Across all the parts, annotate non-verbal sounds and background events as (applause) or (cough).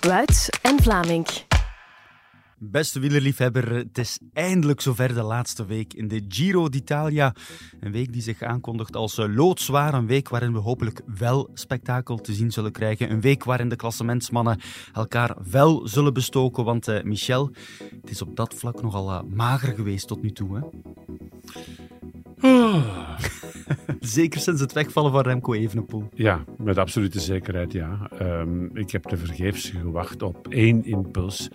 Wuits en Vlaming. Beste wielerliefhebber, het is eindelijk zover de laatste week in de Giro d'Italia. Een week die zich aankondigt als eh, loodzwaar. Een week waarin we hopelijk wel spektakel te zien zullen krijgen. Een week waarin de klassementsmannen elkaar wel zullen bestoken. Want uh, Michel, het is op dat vlak nogal uh, mager geweest tot nu toe. Hè? Oh. (laughs) Zeker sinds het wegvallen van Remco Evenepoel. Ja, met absolute zekerheid, ja. Um, ik heb te vergeefs gewacht op één impuls.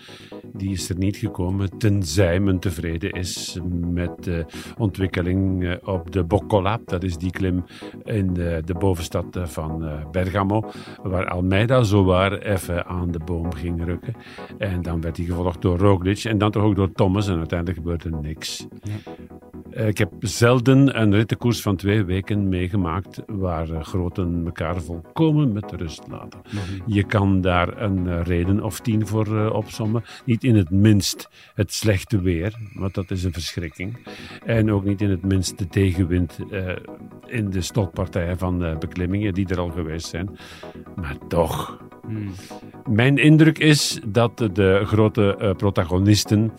Die is er niet gekomen, tenzij men tevreden is met de ontwikkeling eh, op de Boccola. Dat is die klim in de, de bovenstad eh, van eh, Bergamo, waar Almeida zowaar even aan de boom ging rukken. En dan werd hij gevolgd door Roglic en dan toch ook door Thomas en uiteindelijk gebeurde niks. Ja. Ik heb zelden een rittenkoers van twee weken meegemaakt waar groten elkaar volkomen met rust laten. -hmm. Je kan daar een reden of tien voor opsommen. Niet in het minst het slechte weer, want dat is een verschrikking. En ook niet in het minst de tegenwind in de slotpartijen van beklimmingen die er al geweest zijn. Maar toch. Mm. Mijn indruk is dat de grote protagonisten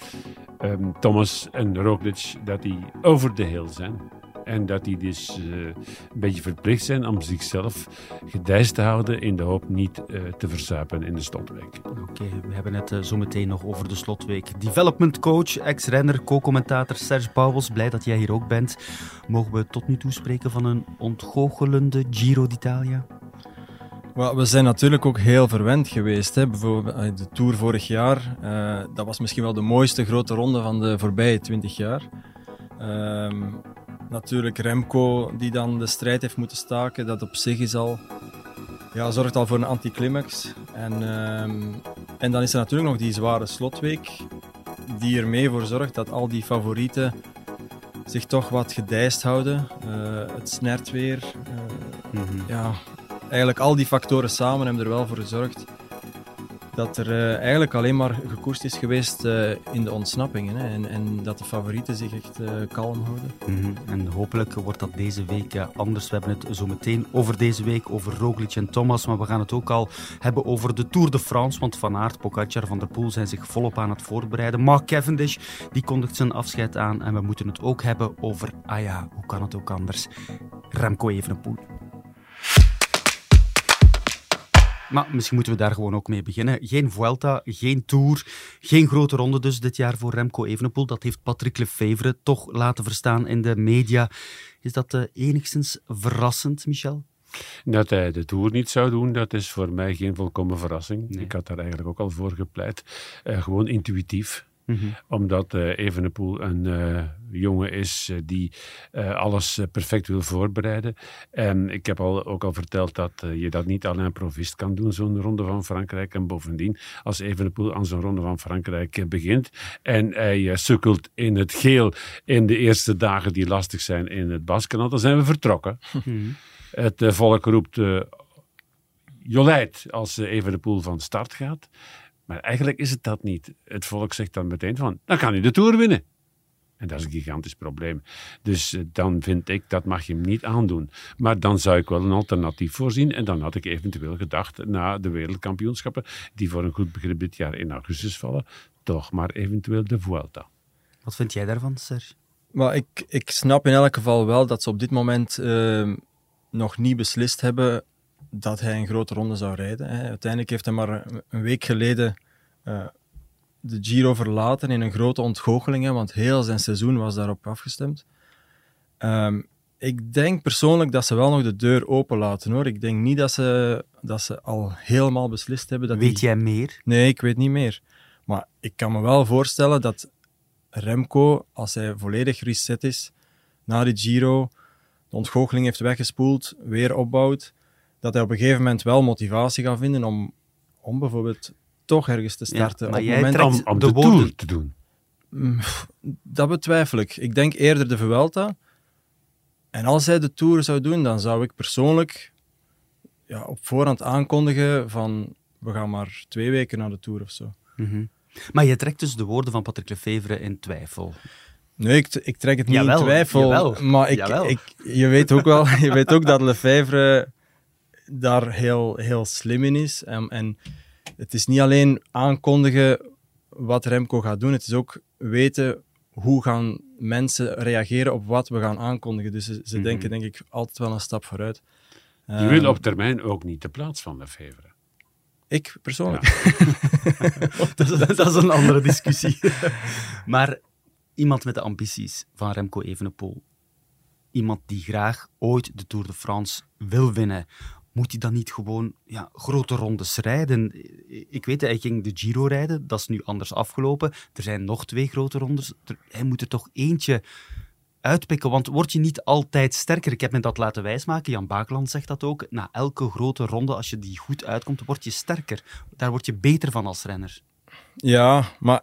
Um, Thomas en Roglic, dat die over de hill zijn. En dat die dus uh, een beetje verplicht zijn om zichzelf gedijst te houden in de hoop niet uh, te verzuipen in de slotweek. Oké, we hebben het uh, zo meteen nog over de slotweek. Development coach, ex-renner, co-commentator Serge Pauwels, blij dat jij hier ook bent. Mogen we tot nu toe spreken van een ontgoochelende Giro d'Italia? We zijn natuurlijk ook heel verwend geweest. Hè. Bijvoorbeeld de Tour vorig jaar, uh, dat was misschien wel de mooiste grote ronde van de voorbije 20 jaar. Uh, natuurlijk Remco, die dan de strijd heeft moeten staken, dat op zich is al, ja, zorgt al voor een anticlimax. En, uh, en dan is er natuurlijk nog die zware slotweek, die er mee voor zorgt dat al die favorieten zich toch wat gedijst houden. Uh, het snert weer. Mm -hmm. Ja, eigenlijk al die factoren samen hebben er wel voor gezorgd dat er uh, eigenlijk alleen maar gekoerst is geweest uh, in de ontsnappingen. En, en, dat de favorieten zich echt uh, kalm houden. -hmm. En hopelijk wordt dat deze week anders. We hebben het zo meteen over deze week, over Roglic en Thomas. Maar we gaan het ook al hebben over de Tour de France. Want Van Aert, Pogacar, Van der Poel zijn zich volop aan het voorbereiden. Mark Cavendish die kondigt zijn afscheid aan. En we moeten het ook hebben over, ah ja, hoe kan het ook anders? Remco Evenepoel. Maar misschien moeten we daar gewoon ook mee beginnen. Geen Vuelta, geen Tour, geen grote ronde dus dit jaar voor Remco Evenepoel. Dat heeft Patrick Lefevre toch laten verstaan in de media. Is dat uh, enigszins verrassend, Michel? Dat hij de Tour niet zou doen, dat is voor mij geen volkomen verrassing. Nee. Ik had daar eigenlijk ook al voor gepleit. Uh, gewoon intuïtief. Mm -hmm. Omdat uh, Evenepoel een uh, jongen is uh, die alles perfect wil voorbereiden. En ik heb al, ook al verteld dat je dat niet alleen provist kan doen, zo'n ronde van Frankrijk. En bovendien, als Evenepoel aan zo'n ronde van Frankrijk begint en hij sukkelt in het geel in de eerste dagen die lastig zijn in het Baskeland, dan zijn we vertrokken. Mm -hmm. (laughs) Het volk roept Jolijt als Evenepoel van start gaat. Maar eigenlijk is het dat niet. Het volk zegt dan meteen van, dan kan hij de Tour winnen. En dat is een gigantisch probleem. Dus uh, dan vind ik, dat mag je hem niet aandoen. Maar dan zou ik wel een alternatief voorzien. En dan had ik eventueel gedacht, na de wereldkampioenschappen, die voor een goed begrip dit jaar in augustus vallen, toch maar eventueel de Vuelta. Wat vind jij daarvan, Serge? Maar ik, ik snap in elk geval wel dat ze op dit moment uh, nog niet beslist hebben dat hij een grote ronde zou rijden. Hè. Uiteindelijk heeft hij maar een week geleden uh, de Giro verlaten in een grote ontgoocheling, hè, want heel zijn seizoen was daarop afgestemd. Um, ik denk persoonlijk dat ze wel nog de deur open laten hoor. Ik denk niet dat ze, dat ze al helemaal beslist hebben. Dat weet die... jij meer? Nee, ik weet niet meer. Maar ik kan me wel voorstellen dat Remco, als hij volledig reset is, na de Giro, de ontgoocheling heeft weggespoeld, weer opbouwt, dat hij op een gegeven moment wel motivatie gaat vinden om, om bijvoorbeeld toch ergens te starten. Ja, maar op jij moment... om, om de, de Tour te doen. Dat betwijfel ik. Ik denk eerder de Vuelta. En als hij de Tour zou doen, dan zou ik persoonlijk ja, op voorhand aankondigen van we gaan maar twee weken naar de Tour of zo. Mm -hmm. Maar je trekt dus de woorden van Patrick Lefevre in twijfel. Nee, ik, ik trek het niet jawel, in twijfel. Jawel, maar ik, ik, je weet ook wel (laughs) je weet ook dat Lefevre daar heel, heel slim in is. En, en het is niet alleen aankondigen wat Remco gaat doen, het is ook weten hoe gaan mensen reageren op wat we gaan aankondigen. Dus ze, ze Mhm. denken denk ik altijd wel een stap vooruit. Je Ehm, wil op termijn ook niet de plaats van Lefevre. Ik persoonlijk. (laughs) dat, is, dat is een andere discussie. (laughs) maar iemand met de ambities van Remco Evenepoel, iemand die graag ooit de Tour de France wil winnen, moet hij dan niet gewoon ja, grote rondes rijden? Ik weet, hij ging de Giro rijden, dat is nu anders afgelopen. Er zijn nog twee grote rondes. Hij moet er toch eentje uitpikken, want word je niet altijd sterker? Ik heb me dat laten wijsmaken, Jan Bakeland zegt dat ook. Na elke grote ronde, als je die goed uitkomt, word je sterker. Daar word je beter van als renner. Ja, maar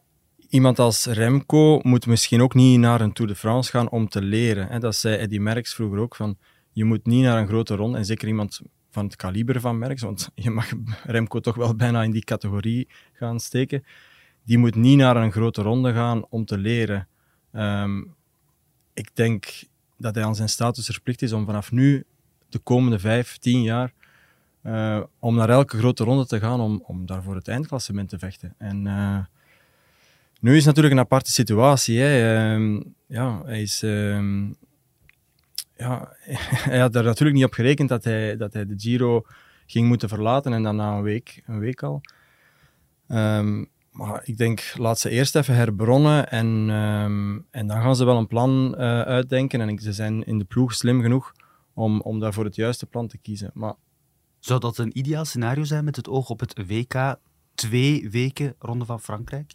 iemand als Remco moet misschien ook niet naar een Tour de France gaan om te leren. Dat zei Eddy Merckx vroeger ook, van je moet niet naar een grote ronde, en zeker iemand van het kaliber van Merckx, want je mag Remco toch wel bijna in die categorie gaan steken, die moet niet naar een grote ronde gaan om te leren. Ehm, ik denk dat hij aan zijn status verplicht is om vanaf nu, de komende vijf, tien jaar, eh, om naar elke grote ronde te gaan om, om daar voor het eindklassement te vechten. En eh, nu is het natuurlijk een aparte situatie. Hè. Ehm, ja, hij is... ja, (laughs) hij had er natuurlijk niet op gerekend dat hij, dat hij de Giro ging moeten verlaten en dan na een week, een week al. Ehm, maar ik denk, laat ze eerst even herbronnen en, ehm, en dan gaan ze wel een plan eh, uitdenken. En ze zijn in de ploeg slim genoeg om, om daarvoor het juiste plan te kiezen. Maar Zou dat een ideaal scenario zijn met het oog op het WK? Twee weken Ronde van Frankrijk?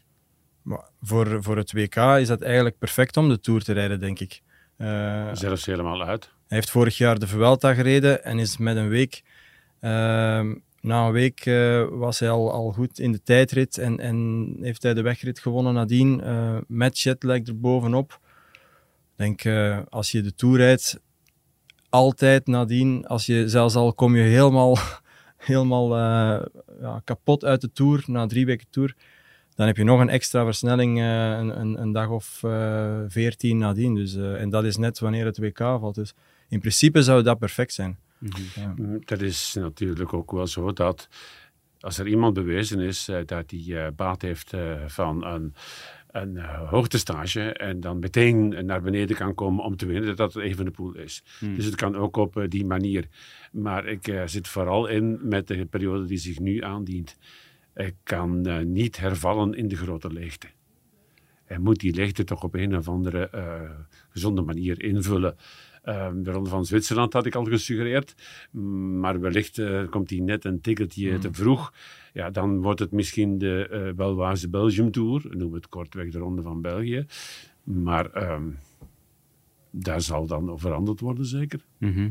Maar voor, voor het WK is dat eigenlijk perfect om de Tour te rijden, denk ik. Eh, Zelfs helemaal uit. hij heeft vorig jaar de Vuelta gereden en is met een week... ehm, na een week eh, was hij al, al goed in de tijdrit en, en heeft hij de wegrit gewonnen nadien eh, met jetlag erbovenop. Ik denk, als je de Tour rijdt, altijd nadien, als je, zelfs al kom je helemaal, (laughs) helemaal ja, kapot uit de Tour, na drie weken Tour, dan heb je nog een extra versnelling eh, een, een, een dag of eh, veertien nadien. Dus, eh, en dat is net wanneer het WK valt. Dus in principe zou dat perfect zijn. Ja. Mm, Dat is natuurlijk ook wel zo dat als er iemand bewezen is dat hij baat heeft van een, een eh, hoogtestage en dan meteen naar beneden kan komen om te winnen, dat dat even de poel is. Dus het kan ook op die manier. Maar ik zit vooral in met de periode die zich nu aandient. Hij kan eh, niet hervallen in de grote leegte. Hij moet die leegte toch op een of andere eh, gezonde manier invullen. Ehm, de Ronde van Zwitserland had ik al gesuggereerd. Mm, Maar wellicht eh, komt hij net een tikkeltje te vroeg. Ja, dan wordt het misschien de Belwaarse Belgium Tour. Noem het kortweg de Ronde van België. Maar ehm, daar zal dan veranderd worden, zeker. Mhm. Eh,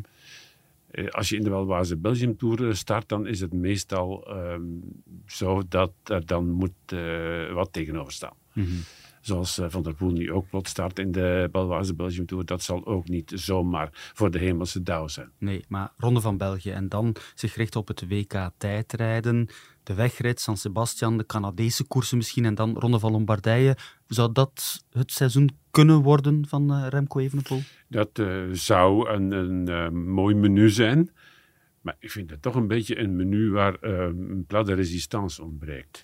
Als je in de Welwaarse Belgium Tour eh, start, dan is het meestal ehm, zo dat er dan moet eh, wat tegenover staan. Mhm. Zoals eh, Van der Poel nu ook plots start in de Belwaarse Belgium Tour. Dat zal ook niet zomaar voor de hemelse dauw zijn. Nee, maar Ronde van België en dan zich richten op het WK tijdrijden, de wegrit, San Sebastian, de Canadese koersen misschien en dan Ronde van Lombardije. Zou dat het seizoen kunnen worden van eh, Remco Evenepoel? Dat eh, zou een, een eh, mooi menu zijn. Maar ik vind het toch een beetje een menu waar een plat de résistance ontbreekt.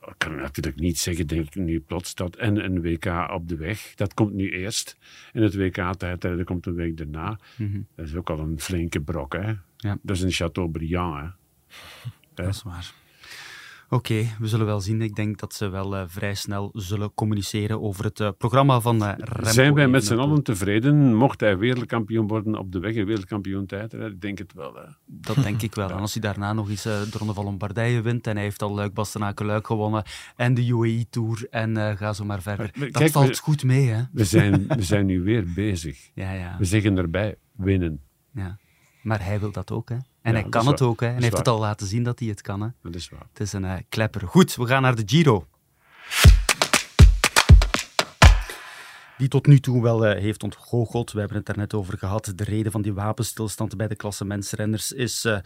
Ik kan natuurlijk niet zeggen, denk ik nu plots, dat en een WK op de weg. Dat komt nu eerst. En het WK-tijdrijden komt een week daarna. Dat is ook al een flinke brok, hè. Ja. Dat is een Chateaubriand, hè. Dat is waar. Oké, we zullen wel zien. Ik denk dat ze wel eh, vrij snel zullen communiceren over het eh, programma van Remco Zijn wij met z'n allen tevreden? Mocht hij wereldkampioen worden op de weg en wereldkampioen tijdrijden? Ik denk het wel, hè. Dat denk ik wel. (laughs) En als hij daarna nog eens de Ronde van Lombardije wint en hij heeft al Luik Bastenaken Luik gewonnen en de UAE Tour en ga zo maar verder. Maar, dat kijk, valt we- goed mee, hè? We zijn, we zijn nu weer bezig. (laughs) Ja, ja, We zeggen erbij, winnen. ja. Maar hij wil dat ook, hè? En hij kan het waar. ook, hè? En heeft het al laten zien dat hij het kan, hè? Dat is waar. Het is een eh, klepper. Goed, we gaan naar de Giro. Die tot nu toe wel eh, heeft ontgoocheld. We hebben het daar net over gehad. De reden van die wapenstilstand bij de klassementsrenners is, eh,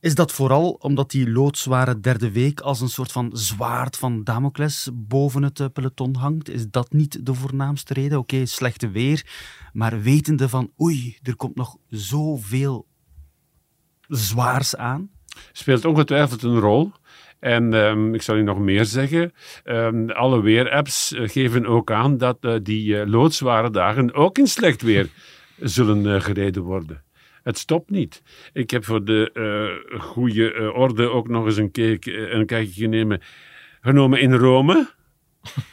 is dat vooral omdat die loodzware derde week als een soort van zwaard van Damocles boven het peloton hangt. Is dat niet de voornaamste reden? Oké, slechte weer. Maar wetende van, oei, er komt nog zoveel zwaars aan. Speelt ongetwijfeld een rol. En um, ik zal u nog meer zeggen. Um, alle weerapps uh, geven ook aan dat uh, die uh, loodzware dagen ook in slecht weer (laughs) zullen gereden worden. Het stopt niet. Ik heb voor de goede orde ook nog eens een, keek, een kijkje genomen in Rome.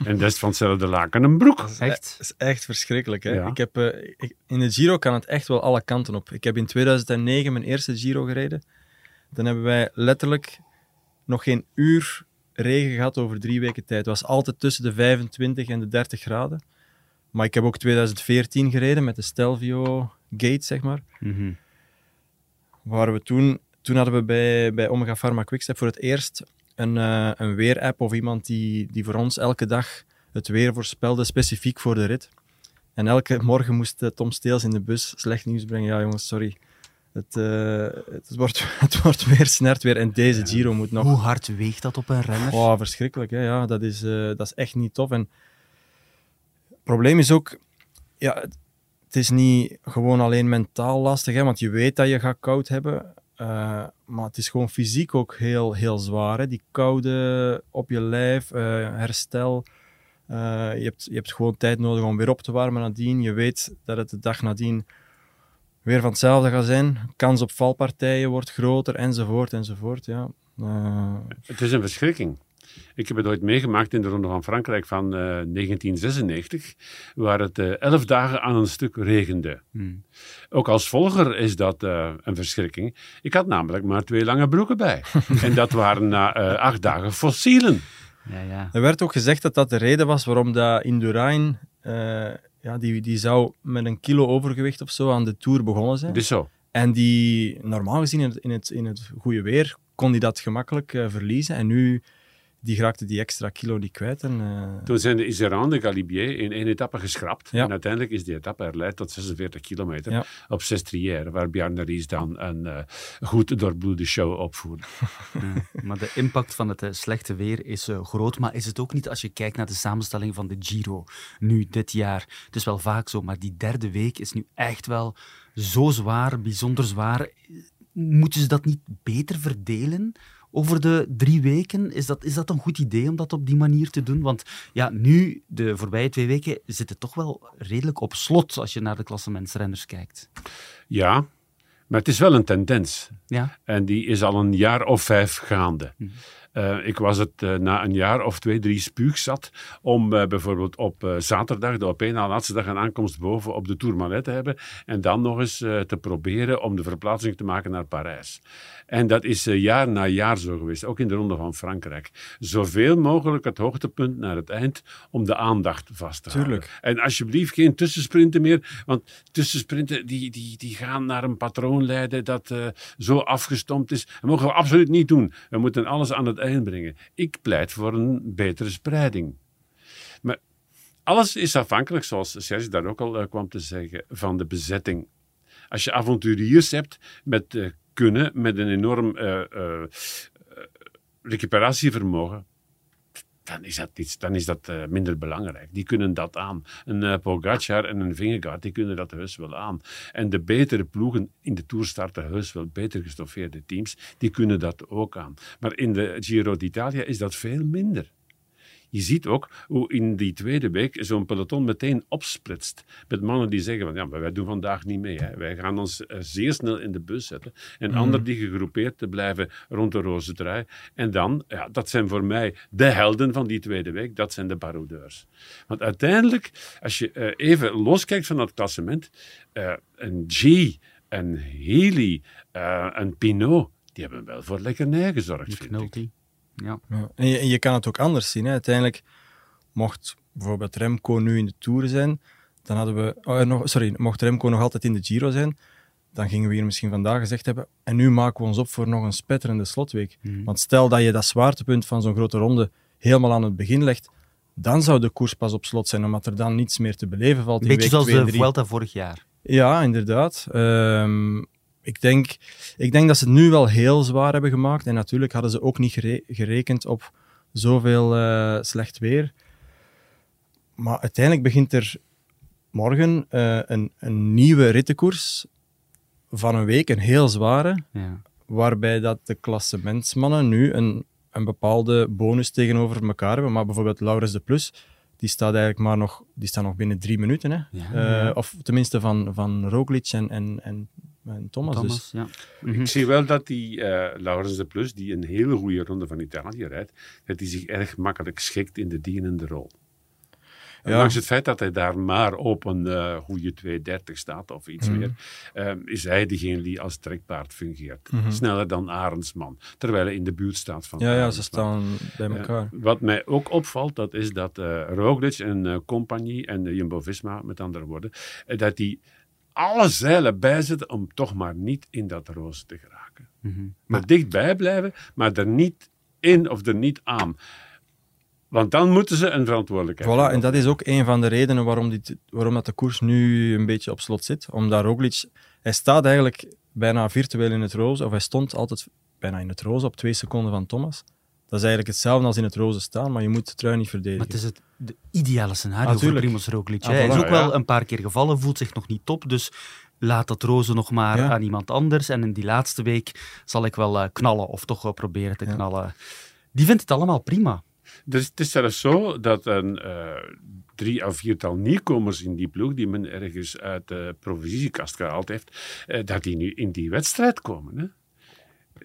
En dat is van hetzelfde laken een broek. Dat is echt, dat is echt verschrikkelijk. Hè? Ik heb, ik, in de Giro kan het echt wel alle kanten op. Ik heb in 2009 mijn eerste Giro gereden. Dan hebben wij letterlijk nog geen uur regen gehad over drie weken tijd. Het was altijd tussen de 25 en de 30 graden. Maar ik heb ook 2014 gereden met de Stelvio Gate, zeg maar. Mm Waar we toen, toen hadden we bij, bij Omega Pharma Quickstep voor het eerst een, uh, een weerapp of iemand die, die voor ons elke dag het weer voorspelde, specifiek voor de rit. En elke morgen moest eh, Tom Steels in de bus slecht nieuws brengen. Ja, jongens, sorry. Het, uh, het, wordt, (laughs) het wordt weer snert weer en deze Giro moet nog... Hoe hard weegt dat op een renner? Oh, verschrikkelijk. Hè? Ja, dat, is, dat is echt niet tof. En het probleem is ook... Ja, het is niet gewoon alleen mentaal lastig, hè, want je weet dat je gaat koud hebben. Uh, maar het is gewoon fysiek ook heel, heel zwaar. Hè? Die koude op je lijf, herstel. je, hebt, je hebt gewoon tijd nodig om weer op te warmen nadien. Je weet dat het de dag nadien weer van hetzelfde gaat zijn. Kans op valpartijen wordt groter, enzovoort, enzovoort. Ja. Het is een verschrikking. Ik heb het ooit meegemaakt in de Ronde van Frankrijk van uh, 1996, waar het uh, elf dagen aan een stuk regende. Hmm. Ook als volger is dat uh, een verschrikking. Ik had namelijk maar twee lange broeken bij. (laughs) en dat waren na acht dagen fossielen. Ja, ja. Er werd ook gezegd dat dat de reden was waarom dat Indurain ja, die, die zou met een kilo overgewicht of zo aan de Tour begonnen zijn. Dus zo. En die, normaal gezien in het, in het, in het goede weer, kon die dat gemakkelijk uh, verliezen. En nu die raakte die extra kilo die kwijt. En, uh... Toen zijn de Iseran de Galibier in één etappe geschrapt. Ja. En uiteindelijk is die etappe herleid tot 46 kilometer ja. op Sestriere, waar Bjarne Ries dan een uh, goed doorbloede show opvoerde. (laughs) Ja, maar de impact van het uh, slechte weer is groot. Maar is het ook niet als je kijkt naar de samenstelling van de Giro nu dit jaar? Het is wel vaak zo, maar die derde week is nu echt wel zo zwaar, bijzonder zwaar. Moeten ze dat niet beter verdelen? Over de drie weken. Is dat, is dat een goed idee om dat op die manier te doen? Want ja, nu, de voorbije twee weken, zitten toch wel redelijk op slot als je naar de klassementsrenners kijkt. Ja, maar het is wel een tendens. Ja. En die is al een jaar of vijf gaande. Hm. Uh, ik was het uh, na een jaar of twee, drie spuugzat om uh, bijvoorbeeld op zaterdag, de op na laatste dag, een aankomst boven op de Tourmalet te hebben en dan nog eens te proberen om de verplaatsing te maken naar Parijs. En dat is jaar na jaar zo geweest, ook in de Ronde van Frankrijk. Zoveel mogelijk het hoogtepunt naar het eind om de aandacht vast te houden. Tuurlijk. En alsjeblieft geen tussensprinten meer, want tussensprinten die, die, die gaan naar een patroon leiden dat zo afgestompt is. Dat mogen we absoluut niet doen. We moeten alles aan het Ik pleit voor een betere spreiding. Maar alles is afhankelijk, zoals Serge daar ook al uh, kwam te zeggen, van de bezetting. Als je avonturiers hebt met uh, kunnen, met een enorm uh, recuperatievermogen, dan is dat, iets, dan is dat uh, minder belangrijk. Die kunnen dat aan. Een uh, Pogacar en een Vingegaard, die kunnen dat heus wel aan. En de betere ploegen in de Tour starten heus wel beter gestoffeerde teams, die kunnen dat ook aan. Maar in de Giro d'Italia is dat veel minder. Je ziet ook hoe in die tweede week zo'n peloton meteen opsplitst. Met mannen die zeggen van ja, maar wij doen vandaag niet mee. Hè. Wij gaan ons eh, zeer snel in de bus zetten. En mm. anderen die gegroepeerd te blijven rond de roze trui. En dan, ja, dat zijn voor mij de helden van die tweede week. Dat zijn de baroudeurs. Want uiteindelijk, als je uh, even loskijkt van dat klassement, uh, een G, een Healy, een Pinot, die hebben wel voor lekkernij gezorgd, vind Ja. En, je, en, je, kan het ook anders zien. Hè. Uiteindelijk, mocht bijvoorbeeld Remco nu in de Tour zijn, dan hadden we... Oh, nog, sorry, mocht Remco nog altijd in de Giro zijn, dan gingen we hier misschien vandaag gezegd hebben en nu maken we ons op voor nog een spetterende slotweek. Mhm. Want stel dat je dat zwaartepunt van zo'n grote ronde helemaal aan het begin legt, dan zou de koers pas op slot zijn, omdat er dan niets meer te beleven valt. Beetje week zoals de Vuelta vorig jaar. Ja, inderdaad. Um, ik denk, ik denk dat ze het nu wel heel zwaar hebben gemaakt. En natuurlijk hadden ze ook niet gerekend op zoveel uh, slecht weer. Maar uiteindelijk begint er morgen uh, een, een nieuwe rittenkoers van een week, een heel zware. Ja. waarbij dat de klassementsmannen nu een, een bepaalde bonus tegenover elkaar hebben. Maar bijvoorbeeld Laurens de Plus, die staat eigenlijk maar nog, die staat nog binnen drie minuten. Hè? Ja, Eh, of tenminste van, van Roglic en, en, en, en Thomas. Thomas, Dus. ja. Mhm. Ik zie wel dat die eh Laurens de Plus, die een hele goede ronde van Italië rijdt, dat hij zich erg makkelijk schikt in de dienende rol. Ja. Ondanks het feit dat hij daar maar op een eh, goede 2,30 staat of iets Mhm. meer, eh, is hij degene die als trekpaard fungeert. Mhm. Sneller dan Arendsman, terwijl hij in de buurt staat van Ja, ja, ze staan bij elkaar. Eh, wat mij ook opvalt, dat is dat eh Roglic en eh, compagnie en Jumbo-Visma, met andere woorden, dat die alle zeilen bijzetten om toch maar niet in dat roos te geraken. Mhm. Maar dichtbij blijven, maar er niet in of er niet aan. Want dan moeten ze een verantwoordelijkheid Voilà, nemen. en dat is ook een van de redenen waarom, dit, waarom dat de koers nu een beetje op slot zit. Omdat Roglic, hij staat eigenlijk bijna virtueel in het roze, of hij stond altijd bijna in het roze op twee seconden van Thomas. Dat is eigenlijk hetzelfde als in het roze staan, maar je moet de trui niet verdedigen. Maar het is het de ideale scenario Ah, voor. Primoz Roglic. Ah. Hij is ook wel een paar keer gevallen, voelt zich nog niet top, dus laat dat roze nog maar Ja. aan iemand anders. En in die laatste week zal ik wel eh, knallen, of toch wel proberen te Ja. knallen. Die vindt het allemaal prima. Dus het is zelfs zo dat een eh, drie of viertal nieuwkomers in die ploeg, die men ergens uit de provisiekast gehaald heeft, eh, dat die nu in die wedstrijd komen. Hè?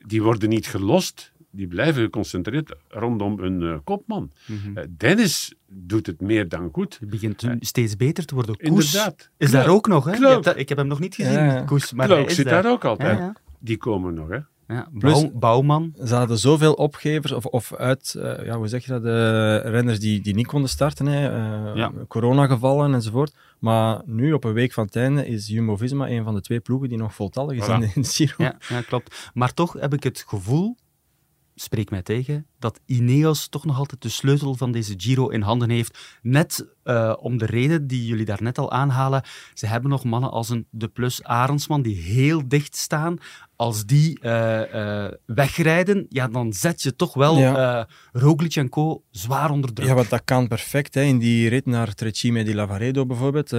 Die worden niet gelost, die blijven geconcentreerd rondom een eh, kopman. Mhm. Eh, Dennis doet het meer dan goed. Het begint nu steeds beter te worden. Koes Inderdaad. is daar ook nog. Hè? Dat- ik heb hem nog niet gezien, Ja. Koes. Maar hij is zit daar. daar ook altijd. Ja, ja. Die komen nog, hè. Ja, Plus- Bouw- Bouwman. Ze hadden zoveel opgevers, of, of uit, eh, ja, hoe zeg je dat, de renners die, die niet konden starten, hè, eh, Ja. coronagevallen enzovoort. Maar nu, op een week van het einde, is Jumbo-Visma een van de twee ploegen die nog voltallig is Voilà. in de, in de Giro. Ja, ja, klopt. Maar toch heb ik het gevoel, spreek mij tegen, dat Ineos toch nog altijd de sleutel van deze Giro in handen heeft. Net eh, om de reden die jullie daarnet al aanhalen. Ze hebben nog mannen als een De Plus Arendsman die heel dicht staan. Als die eh, eh, wegrijden, ja, dan zet je toch wel Ja. Roglic en co. zwaar onder druk. Ja, want dat kan perfect. Hè. In die rit naar Trecime di Lavaredo bijvoorbeeld,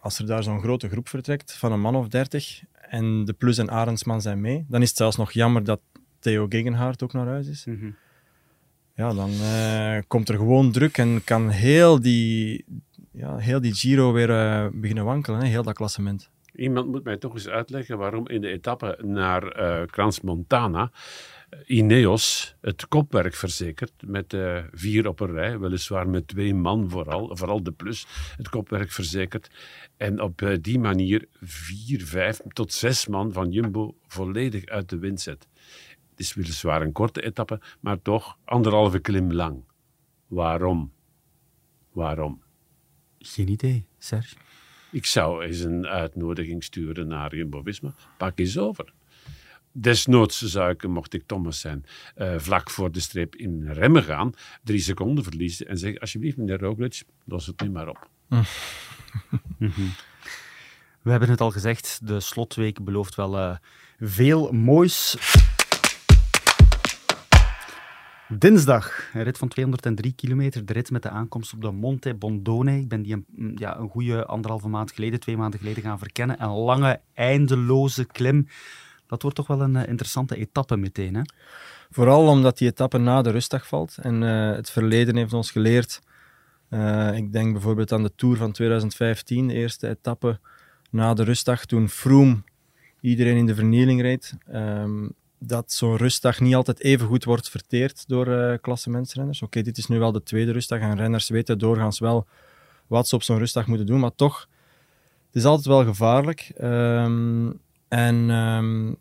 als er daar zo'n grote groep vertrekt van een man of dertig en de Plus en Arendsman zijn mee, dan is het zelfs nog jammer dat Theo Gegenhardt ook naar huis is. Mhm. Ja, dan eh, komt er gewoon druk en kan heel die, ja, heel die Giro weer eh, beginnen wankelen, hè. heel dat klassement. Iemand moet mij toch eens uitleggen waarom in de etappe naar eh Crans Montana Ineos het kopwerk verzekert met eh, vier op een rij, weliswaar met twee man vooral, vooral de plus, het kopwerk verzekert. En op die manier vier, vijf tot zes man van Jumbo volledig uit de wind zet. Het is weliswaar een korte etappe, maar toch anderhalve klim lang. Waarom? Waarom? Geen idee, Serge. Ik zou eens een uitnodiging sturen naar Jumbo-Visma. Pak eens over. Desnoods zou ik, mocht ik Thomas zijn, eh, vlak voor de streep in remmen gaan, drie seconden verliezen en zeggen, alsjeblieft meneer Roglic, los het nu maar op. (laughs) We hebben het al gezegd, de slotweek belooft wel eh, veel moois. Dinsdag, een rit van 203 kilometer, de rit met de aankomst op de Monte Bondone. Ik ben die een, mm, ja, een goede anderhalve maand geleden, twee maanden geleden gaan verkennen. Een lange, eindeloze klim. Dat wordt toch wel een eh, interessante etappe meteen, hè? Vooral omdat die etappe na de rustdag valt. En eh, het verleden heeft ons geleerd. eh, ik denk bijvoorbeeld aan de Tour van 2015, de eerste etappe na de rustdag, toen Froome iedereen in de vernieling reed. ehm, dat zo'n rustdag niet altijd even goed wordt verteerd door eh klassementsrenners. Oké, dit is nu wel de tweede rustdag en renners weten doorgaans wel wat ze op zo'n rustdag moeten doen, maar toch, het is altijd wel gevaarlijk. Ehm, en ehm,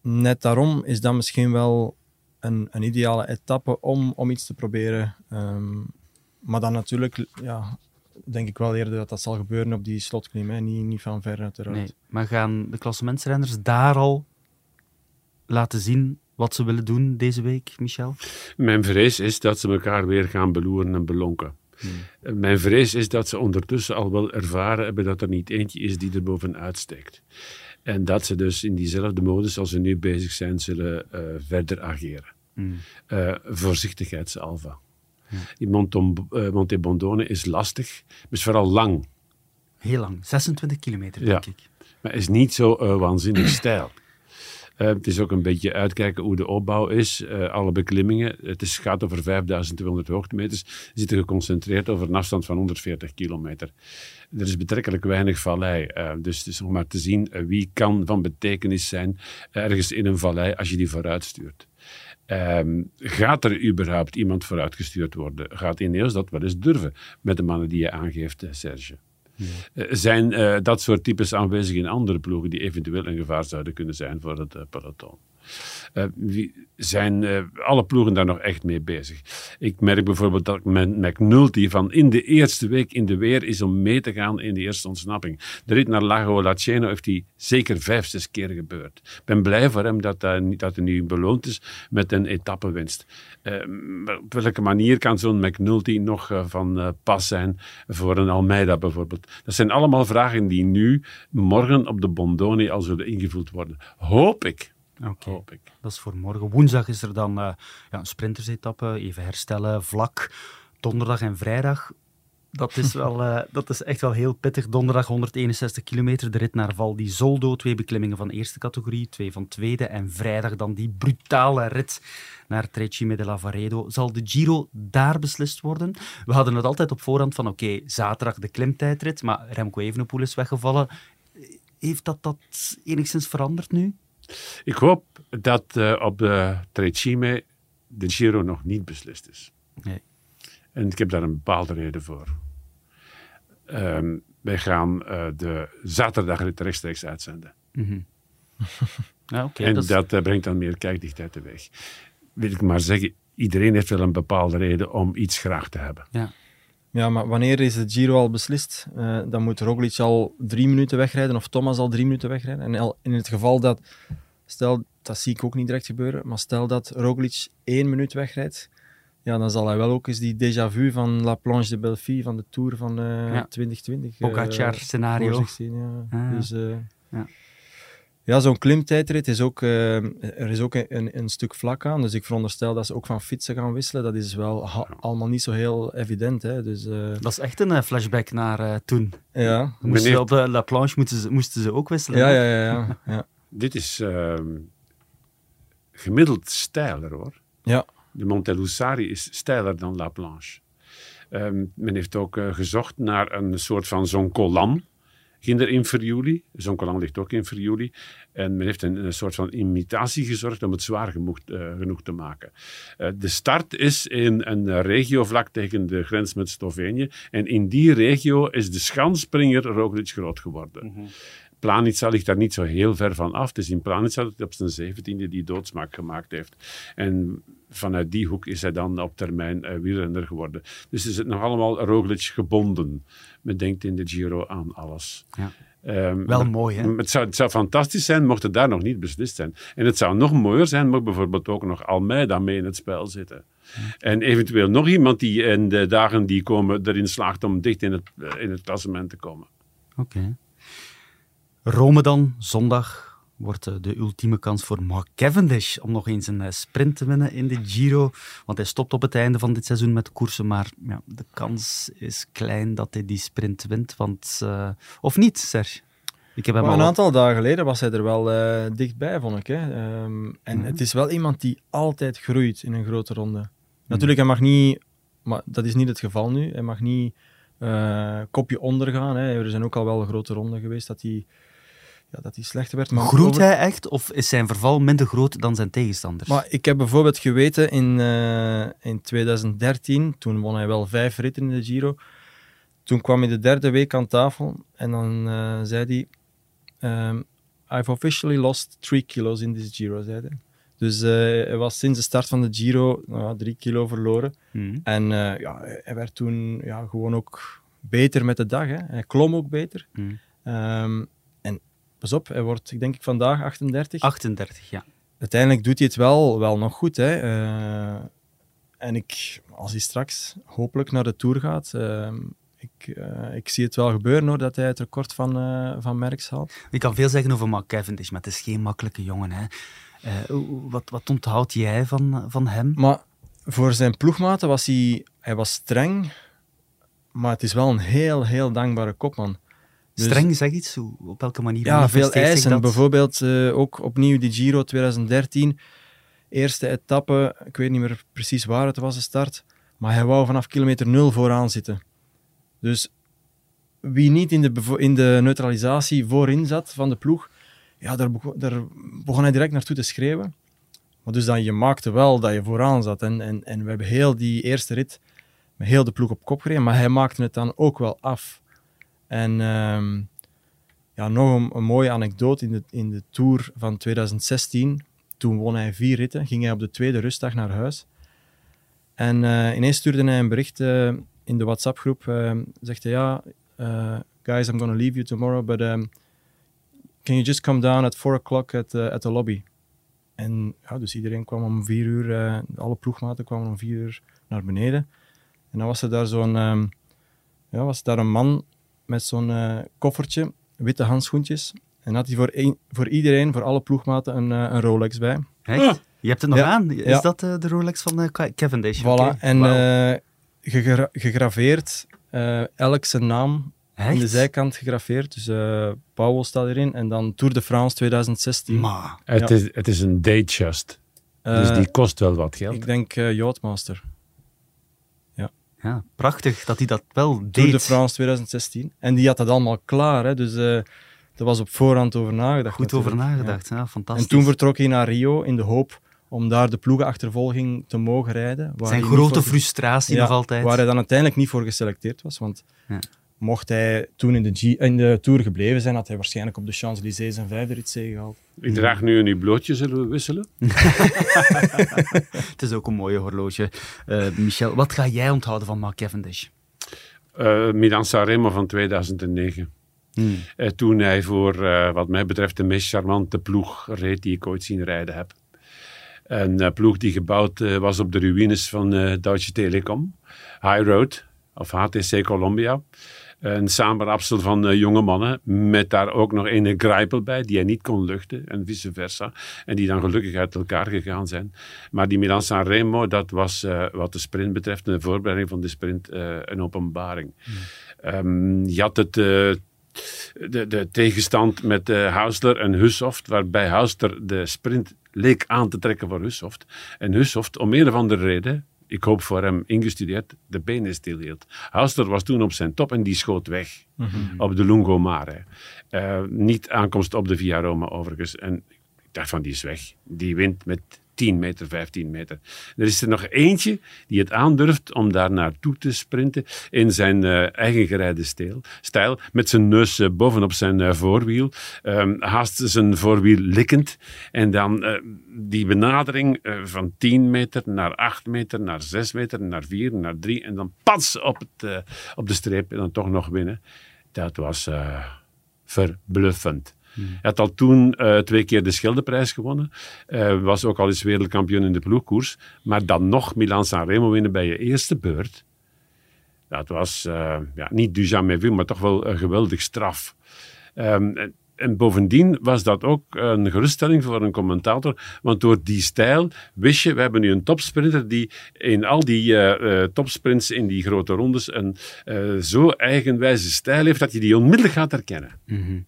net daarom is dat misschien wel een, een ideale etappe om, om iets te proberen. Ehm, maar dan natuurlijk, ja, denk ik wel eerder dat dat zal gebeuren op die slotklim. Niet, niet van ver uiteraard. Nee. Maar gaan de klassementsrenners daar al laten zien wat ze willen doen deze week, Michel? Mijn vrees is dat ze elkaar weer gaan beloeren en belonken. Eh, Mijn vrees is dat ze ondertussen al wel ervaren hebben dat er niet eentje is die er bovenuit steekt. En dat ze dus in diezelfde modus als ze nu bezig zijn, zullen eh, verder ageren. Mm. Eh voorzichtigheidsalva. Die Monton, eh, Monte Bondone is lastig, maar is vooral lang. Heel lang, 26 kilometer, Ja. denk ik. Maar is niet zo eh, waanzinnig stijl. Uh, het is ook een beetje uitkijken hoe de opbouw is. Uh, alle beklimmingen, het is, gaat over 5200 hoogtemeters, zitten geconcentreerd over een afstand van 140 kilometer. Er is betrekkelijk weinig vallei, uh, dus het is nog maar te zien wie kan van betekenis zijn ergens in een vallei als je die vooruit stuurt. Um, gaat er überhaupt iemand vooruitgestuurd worden? Gaat Ineos dat wel eens durven met de mannen die je aangeeft, Serge? Ja. zijn uh, dat soort types aanwezig in andere ploegen die eventueel een gevaar zouden kunnen zijn voor het uh, peloton? Uh, wie, zijn uh, alle ploegen daar nog echt mee bezig? Ik merk bijvoorbeeld dat McNulty van in de eerste week in de weer is om mee te gaan in de eerste ontsnapping. De rit naar Lago Laceno heeft hij zeker vijf, zes keer gebeurd. Ik ben blij voor hem dat, uh, dat hij nu beloond is met een etappewinst. op welke manier kan zo'n McNulty nog van pas zijn voor een Almeida bijvoorbeeld? Dat zijn allemaal vragen die nu morgen op de Bondoni al zullen ingevuld worden. Hoop ik. Oké, okay. dat is voor morgen. Woensdag is er dan uh, ja, een sprintersetappe, even herstellen, vlak. Donderdag en vrijdag, dat is, wel, uh, (laughs) dat is echt wel heel pittig. Donderdag 161 kilometer, de rit naar Val di Zoldo. Twee beklimmingen van eerste categorie, twee van tweede. En vrijdag dan die brutale rit naar Trecime de Lavaredo. Zal de Giro daar beslist worden? We hadden het altijd op voorhand van oké, okay, zaterdag de klimtijdrit, maar Remco Evenepoel is weggevallen. Heeft dat, dat enigszins veranderd nu? Ik hoop dat uh, op de Trecime de Giro nog niet beslist is. Nee. En ik heb daar een bepaalde reden voor. Um, wij gaan uh, de zaterdagrit rechtstreeks uitzenden. Mm -hmm. ja, okay, en dat, dat uh, brengt dan meer kijkdichtheid teweeg. Wil ik maar zeggen, iedereen heeft wel een bepaalde reden om iets graag te hebben. Ja. Ja, maar wanneer is de Giro al beslist? Uh, dan moet Roglic al drie minuten wegrijden of Thomas al drie minuten wegrijden. En al, in het geval dat, stel, dat zie ik ook niet direct gebeuren, maar stel dat Roglic één minuut wegrijdt, ja, dan zal hij wel ook eens die déjà vu van La Planche de Belfi, van de Tour van uh, ja. 2020. Pogacar scenario. Zien, ja. Ah, dus, uh, ja. Ja, zo'n klimtijdrit is ook, uh, er is ook een, een, stuk vlak aan. Dus ik veronderstel dat ze ook van fietsen gaan wisselen. Dat is wel allemaal niet zo heel evident. Hè. Dus, uh... Dat is echt een uh, flashback naar toen. Ja. Moesten Meneer... Op de La Planche moesten ze, moesten ze ook wisselen. Ja, ja, ja. ja, ja. (laughs) Dit is ehm, gemiddeld steiler hoor. Ja. De Montellussari is steiler dan La Planche. Um, men heeft ook gezocht naar een soort van zo'n kolam ging er in Friuli. Zonkolan ligt ook in Friuli. En men heeft een, een, soort van imitatie gezorgd om het zwaar genoeg, uh, genoeg te maken. Uh, de start is in een regio vlak tegen de grens met Slovenië. En in die regio is de schanspringer Roglic groot geworden. Mm -hmm. Planica ligt daar niet zo heel ver van af. Het is in Planica dat hij op zijn zeventiende die doodsmaak gemaakt heeft. En vanuit die hoek is hij dan op termijn uh, wielrenner geworden. Dus is het nog allemaal Roglic gebonden. Men denkt in de Giro aan alles. Ja. Um, Wel mooi, hè? Het zou, het zou, fantastisch zijn mocht het daar nog niet beslist zijn. En het zou nog mooier zijn mocht bijvoorbeeld ook nog Almeida mee in het spel zitten. En eventueel nog iemand die in de dagen die komen erin slaagt om dicht in het, in het klassement te komen. Oké. Okay. Rome dan, zondag, wordt de ultieme kans voor Mark Cavendish om nog eens een sprint te winnen in de Giro. Want hij stopt op het einde van dit seizoen met koersen, maar ja, de kans is klein dat hij die sprint wint. Want, uh, of niet, Serge? Ik heb hem al een aantal dagen geleden was hij er wel uh, dichtbij, vond ik. Hè. Um, en mm -hmm. het is wel iemand die altijd groeit in een grote ronde. Mm -hmm. Natuurlijk, hij mag niet, maar dat is niet het geval nu, hij mag niet uh, kopje ondergaan. Hè. Er zijn ook al wel grote ronden geweest dat hij ja, dat hij slechter werd. Maar Groeit hij echt of is zijn verval minder groot dan zijn tegenstanders? Maar ik heb bijvoorbeeld geweten in, uh, in 2013, toen won hij wel vijf ritten in de Giro. Toen kwam hij de derde week aan tafel en dan uh, zei hij: um, I've officially lost three kilos in this Giro, zei hij. Dus uh, hij was sinds de start van de Giro nou, drie kilo verloren. Mm. En ja, hij werd toen ja, gewoon ook beter met de dag. Hè. Hij klom ook beter. Mm. Um, Pas op, hij wordt, ik denk ik, vandaag 38. 38, ja. Uiteindelijk doet hij het wel, wel nog goed. Hè. Uh, en ik, als hij straks hopelijk naar de Tour gaat, uh, ik, uh, ik zie het wel gebeuren hoor, dat hij het record van, van Merckx haalt. Je kan veel zeggen over Mark Cavendish, maar het is geen makkelijke jongen. Hè. wat, wat onthoud jij van, van hem? Maar voor zijn ploegmaten was hij, hij was streng, maar het is wel een heel, heel dankbare kopman. Dus- Streng, zeg iets. Hoe- Op welke manier Ja, veel eisen. dat? Bijvoorbeeld eh, ook opnieuw die Giro 2013. Eerste etappe, ik weet niet meer precies waar het was de start, maar hij wou vanaf kilometer nul vooraan zitten. Dus wie niet in de, in de neutralisatie voorin zat van de ploeg, ja, daar, begon, daar begon hij direct naartoe te schreeuwen. Maar dus dan, je maakte wel dat je vooraan zat. En, en, en we hebben heel die eerste rit met heel de ploeg op kop gereden, maar hij maakte het dan ook wel af. En ehm, ja, nog een, mooie anekdote in de, in de Tour van 2016. Toen won hij vier ritten, ging hij op de tweede rustdag naar huis. En eh, ineens stuurde hij een bericht eh, in de WhatsApp-groep. eh, zegt hij, ja, guys, I'm going to leave you tomorrow, but um, can you just come down at 4 o'clock at, the- at the lobby? En ja, dus iedereen kwam om vier uur, alle ploegmaten kwamen om vier uur naar beneden. En dan was er daar zo'n ehm, ja, was daar een man met zo'n eh, koffertje, witte handschoentjes. En had hij voor, één- voor iedereen, voor alle ploegmaten, een, eh, een Rolex bij. Echt? Je hebt het nog Ja. aan. Is Ja. dat eh, de Rolex van eh, Cavendish? Voilà. En eh, gegra- gegraveerd, eh, elk zijn naam Echt? aan de zijkant gegraveerd. Dus eh Powell staat erin. En dan Tour de France 2016. Maar, Het, Ja. is, het is een datejust. dus die kost wel wat geld. Ik denk eh Yachtmaster. Ja, prachtig dat hij dat wel deed. Tour de France 2016. En die had dat allemaal klaar. Hè? Dus er was op voorhand over nagedacht. Goed over nagedacht. Ja. Ja. fantastisch. En toen vertrok hij naar Rio in de hoop om daar de ploegenachtervolging te mogen rijden. waar Zijn grote frustratie Ja, nog altijd. Waar hij dan uiteindelijk niet voor geselecteerd was. Want Ja. Mocht hij toen in de, G in de Tour gebleven zijn, had hij waarschijnlijk op de Champs-Élysées zijn vijfde rit gehaald. Ik draag nu een blootje, zullen we wisselen? (laughs) Het is ook een mooie horloge. Eh, Michel, wat ga jij onthouden van Mark Cavendish? Eh Milan Sanremo van 2009. Hmm. Eh, toen hij voor, eh, wat mij betreft, de meest charmante ploeg reed die ik ooit zien rijden heb. Een ploeg die gebouwd was op de ruïnes van eh Deutsche Telekom. High Road, of HTC Columbia. Een samenrapsel van eh, jonge mannen, met daar ook nog een Greipel bij, die hij niet kon luchten, en vice versa. En die dan gelukkig uit elkaar gegaan zijn. Maar die Milan Sanremo, dat was eh, wat de sprint betreft, en de voorbereiding van de sprint, eh, een openbaring. Ehm, je had het, de, de tegenstand met eh Hausler en Hussoft, waarbij Hausler de sprint leek aan te trekken voor Hussoft. En Hussoft, om een of andere reden, ik hoop voor hem ingestudeerd, de benen stilhield. Hausler was toen op zijn top en die schoot weg op de Lungomare. Eh niet aankomst op de Via Roma overigens. En ik dacht van, die is weg. Die wint met 10 meter, 15 meter. Er is er nog eentje die het aandurft om daar naartoe te sprinten in zijn eh, eigen gerijde stijl, stijl, met zijn neus eh, bovenop zijn eh, voorwiel, ehm, haast zijn voorwiel likkend. En dan die benadering van 10 meter naar 8 meter, naar 6 meter, naar 4, naar 3 en dan pas op, het, op de streep en dan toch nog winnen. Dat was eh, Hij had al toen eh, twee keer de Scheldeprijs gewonnen. Eh, was ook al eens wereldkampioen in de ploegkoers. Maar dan nog Milan Sanremo winnen bij je eerste beurt. Dat was eh, ja, niet du jamais vu, maar toch wel een geweldig straf. Ehm, en, en bovendien was dat ook een geruststelling voor een commentator. Want door die stijl wist je, we hebben nu een topsprinter die in al die topsprints in die grote rondes een eh, zo eigenwijze stijl heeft dat je die onmiddellijk gaat herkennen. Mhm.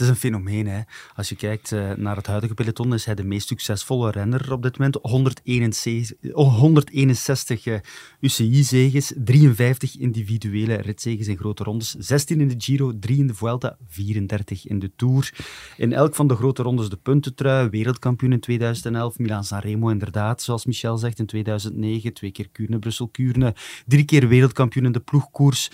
Het is een fenomeen. Hè. Als je kijkt eh, naar het huidige peloton, is hij de meest succesvolle renner op dit moment. 161, oh, 161 eh, UCI-zeges, 53 individuele ritzeges in grote rondes, 16 in de Giro, 3 in de Vuelta, 34 in de Tour. In elk van de grote rondes de puntentrui, wereldkampioen in 2011, Milan Sanremo inderdaad, zoals Michel zegt, in 2009, twee keer Kuurne, Brussel-Kuurne, drie keer wereldkampioen in de ploegkoers.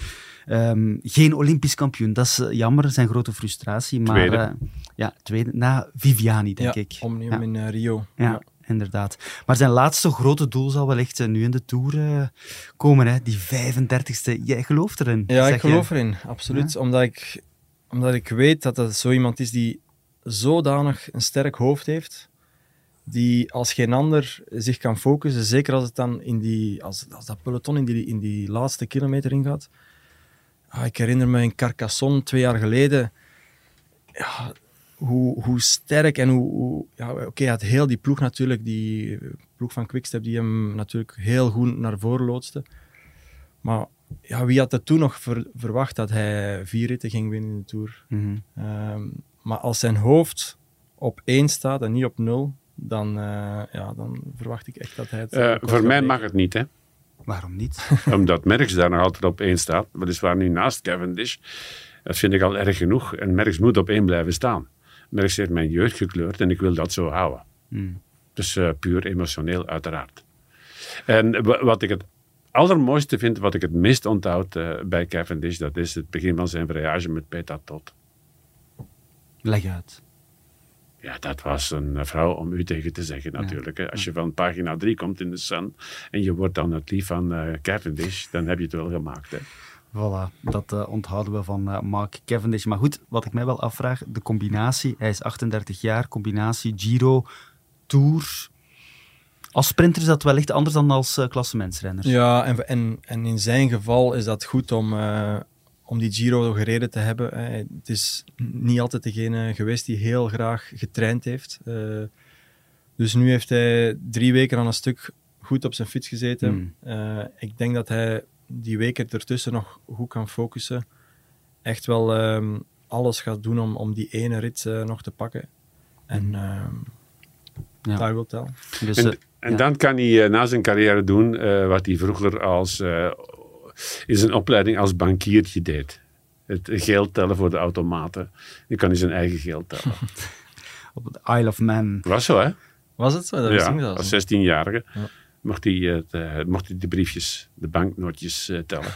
Ehm, geen Olympisch kampioen, dat is eh, jammer, zijn grote frustratie. Maar Tweede. eh, ja, tweede, na Viviani, denk ja, ik. Omnium Ja. in eh, Rio. Ja, inderdaad. Maar zijn laatste grote doel zal wellicht nu in de Tour komen, hè? die 35ste. Jij gelooft erin? Ja, zeg ik geloof erin, absoluut. Omdat, ik, omdat ik weet dat dat zo iemand is die zodanig een sterk hoofd heeft, die als geen ander zich kan focussen, zeker als het dan in die, als, als dat peloton in die, in die laatste kilometer ingaat. Ah, ik herinner me in Carcassonne twee jaar geleden, ja, hoe, hoe sterk en hoe... hoe ja, Oké, hij had heel die ploeg natuurlijk, die ploeg van Quickstep, die hem natuurlijk heel goed naar voren loodste. Maar ja, wie had er toen nog ver- verwacht dat hij vier ritten ging winnen in de Tour? Mhm. Ehm, maar als zijn hoofd op één staat en niet op nul, dan, eh, ja, dan verwacht ik echt dat hij het... Eh, voor mij mag het niet, hè. Waarom niet? (laughs) Omdat Merckx daar nog altijd op één staat. Weliswaar nu naast Cavendish. Dat vind ik al erg genoeg. En Merckx moet op één blijven staan. Merckx heeft mijn jeugd gekleurd en ik wil dat zo houden. Hmm. Dus eh, puur emotioneel, uiteraard. En wa- wat ik het allermooiste vind, wat ik het meest onthoud eh, bij Cavendish, dat is het begin van zijn voyage met Peter Todd. Leg uit. Ja, dat was een eh, vrouw om u tegen te zeggen natuurlijk. hè. Als je van pagina 3 komt in de Sun en je wordt dan het lief van eh, Cavendish, dan heb je het wel gemaakt. Hè. Voilà, dat eh, onthouden we van Mark Cavendish. Maar goed, wat ik mij wel afvraag, de combinatie, hij is 38 jaar, combinatie Giro, Tour. Als sprinter is dat wellicht anders dan als uh, klassementsrenner. Ja, en, en, en in zijn geval is dat goed om, uh, om die Giro gereden te hebben. Hè. Het is niet altijd degene geweest die heel graag getraind heeft. Uh, dus nu heeft hij drie weken aan een stuk goed op zijn fiets gezeten. Mm. Uh, ik denk dat hij die weken ertussen nog goed kan focussen. Echt wel um, alles gaat doen om, om die ene rit uh, nog te pakken. En um, ja. daar wil tellen. Dus, en, en ja. dan kan hij uh, na zijn carrière doen uh, wat hij vroeger als, in zijn opleiding als bankiertje deed. Het geld tellen voor de automaten. Dan kan hij zijn eigen geld tellen. (laughs) Op het Isle of Man. Was zo, hè? Was het zo? Dat ja, als 16-jarige. Ja. Mocht, hij, mocht de briefjes, de banknootjes uh, tellen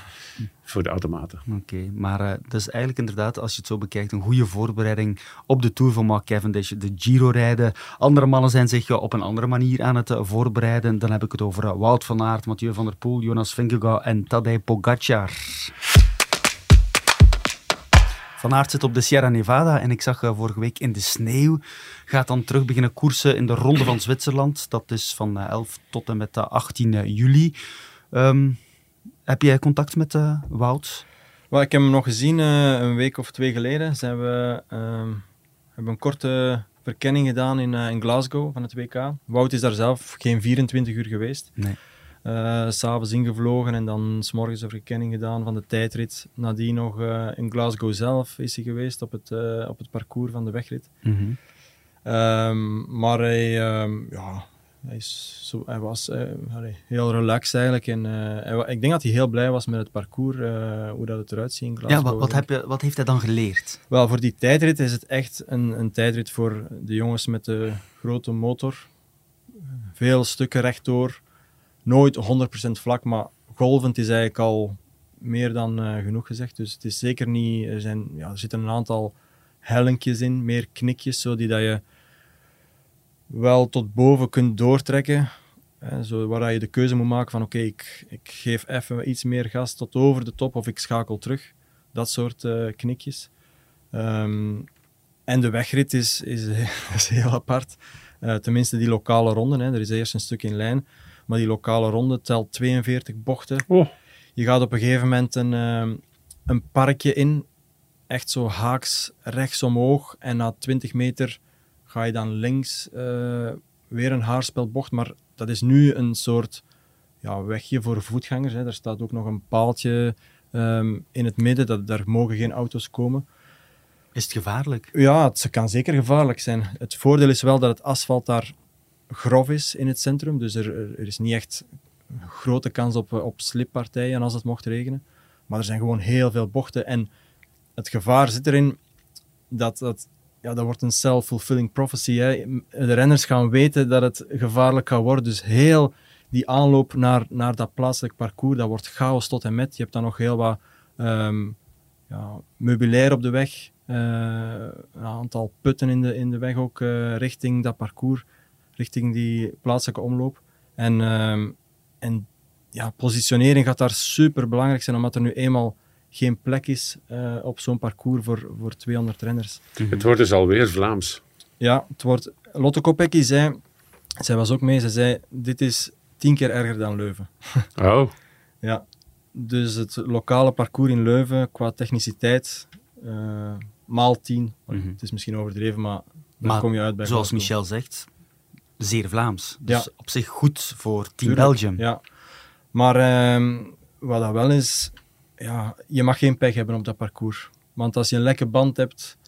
voor de automaten. Oké, maar uh, dat is eigenlijk inderdaad, als je het zo bekijkt, een goede voorbereiding op de Tour van Mark Cavendish. De Giro rijden. Andere mannen zijn zich op een andere manier aan het voorbereiden. Dan heb ik het over Wout van Aert, Mathieu van der Poel, Jonas Vingegaard en Tadej Pogacar. Van Aert zit op de Sierra Nevada en ik zag uh, vorige week in de sneeuw. Gaat dan terug beginnen koersen in de Ronde van Zwitserland. Dat is van uh, 11 tot en met uh, 18 juli. Um, heb jij contact met uh, Wout? Well, ik heb hem nog gezien eh, een week of twee geleden. Zijn we um, hebben een korte verkenning gedaan in, in, Glasgow van het WK. Wout is daar zelf geen 24 uur geweest. Nee. Uh, S'avonds ingevlogen en dan s morgens een verkenning gedaan van de tijdrit. Nadien nog uh, in Glasgow zelf is hij geweest op het, uh, op het parcours van de wegrit. Mm -hmm. um, maar hij, um, ja, hij, is zo, hij was allee, heel relaxed eigenlijk. En, hij, ik denk dat hij heel blij was met het parcours, hoe dat het eruit ziet in Glasgow. Ja, wat, wat, heb je, wat heeft hij dan geleerd? Wel, voor die tijdrit is het echt een, een tijdrit voor de jongens met de grote motor. Veel stukken rechtdoor nooit 100% vlak, maar golvend is eigenlijk al meer dan uh, genoeg gezegd. Dus het is zeker niet. Er, zijn, ja, er zitten een aantal hellinkjes in, meer knikjes, zodat dat je wel tot boven kunt doortrekken. Zo, waar je de keuze moet maken van oké, ik, ik geef even iets meer gas tot over de top of ik schakel terug. Dat soort uh, knikjes. Um, en de wegrit is, is, (laughs) heel apart. Uh, tenminste, die lokale ronde. Hè. Er is eerst een stuk in lijn. Maar die lokale ronde telt 42 bochten. Oh. Je gaat op een gegeven moment een, uh, een parkje in, echt zo haaks rechts omhoog. En na 20 meter ga je dan links uh, weer een haarspelbocht. Maar dat is nu een soort ja, wegje voor voetgangers. Hè. Er staat ook nog een paaltje um, in het midden, dat, daar mogen geen auto's komen. Is het gevaarlijk? Ja, het kan zeker gevaarlijk zijn. Het voordeel is wel dat het asfalt daar grof is in het centrum. Dus er, er is niet echt grote kans op, op slippartijen als het mocht regenen. Maar er zijn gewoon heel veel bochten. En het gevaar zit erin dat dat, ja, dat wordt een self-fulfilling prophecy. Hè. De renners gaan weten dat het gevaarlijk gaat worden. Dus heel die aanloop naar, naar dat plaatselijk parcours, dat wordt chaos tot en met. Je hebt dan nog heel wat um, ja, meubilair op de weg. Uh, een aantal putten in de, in de weg ook uh, richting dat parcours richting die plaatselijke omloop. En, uh, en ja, positionering gaat daar super belangrijk zijn, omdat er nu eenmaal geen plek is uh, op zo'n parcours voor, voor 200 renners. Mm-hmm. Het wordt dus alweer Vlaams. Ja, het wordt... Lotte Kopecky zei, zij was ook mee, ze zei, dit is tien keer erger dan Leuven. (laughs) Oh. ja, dus het lokale parcours in Leuven, qua techniciteit, uh, maal tien. Mm-hmm. Het is misschien overdreven, maar dan kom je uit bij zoals. Michel zegt, zeer Vlaams. Dus ja. op zich goed voor Team Tuurlijk, Belgium. Ja. Maar um, wat dat wel is, ja, je mag geen pech hebben op dat parcours. Want als je een lekke band hebt,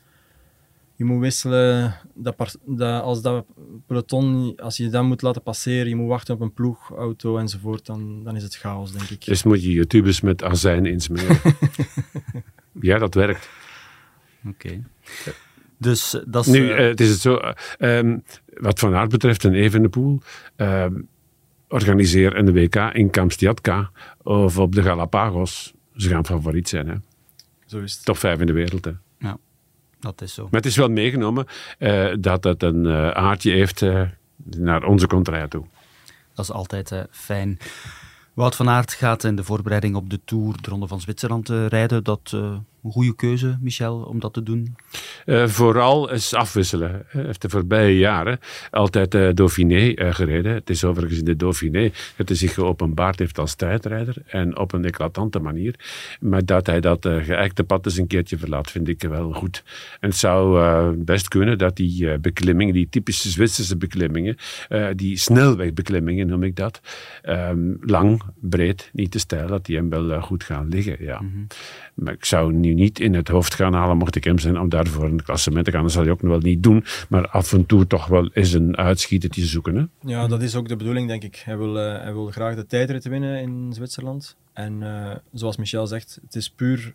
je moet wisselen, dat, dat, als dat peloton, als je dat moet laten passeren, je moet wachten op een ploegauto enzovoort, dan, dan is het chaos, denk ik. Dus moet je je tubes met azijn insmeren. (laughs) ja, dat werkt. Oké. Dus dat is... Nu, uh, het is het zo, uh, wat Van Aert betreft en Evenepoel, uh, organiseer een WK in Kamstiatka of op de Galapagos. Ze gaan favoriet zijn, hè. Zo is het. Top 5 in de wereld, hè. Ja, dat is zo. Maar het is wel meegenomen uh, dat het een uh, aardje heeft uh, naar onze contraire toe. Dat is altijd fijn. Wout van Aert gaat in de voorbereiding op de Tour de Ronde van Zwitserland rijden. Dat een goede keuze, Michel, om dat te doen? Uh, vooral is afwisselen. Hij heeft de voorbije jaren altijd de uh, Dauphiné uh, gereden. Het is overigens in de Dauphiné dat hij zich geopenbaard heeft als strijdrijder en op een eclatante manier. Maar dat hij dat geëikte pad eens een keertje verlaat, vind ik wel goed. En het zou best kunnen dat die beklimmingen, die typische Zwitserse beklimmingen, die snelwegbeklimmingen noem ik dat, um, lang, breed, niet te stijl, dat die hem wel goed gaan liggen. Ja. Mm -hmm. Maar ik zou nu niet in het hoofd gaan halen, mocht ik hem zijn, om daarvoor een klassement te gaan. Dat zal hij ook nog wel niet doen. Maar af en toe toch wel eens een uitschietertje zoeken. Hè? Ja, dat is ook de bedoeling, denk ik. Hij wil, uh, hij wil graag de tijdrit winnen in Zwitserland. En uh, zoals Michel zegt, het is puur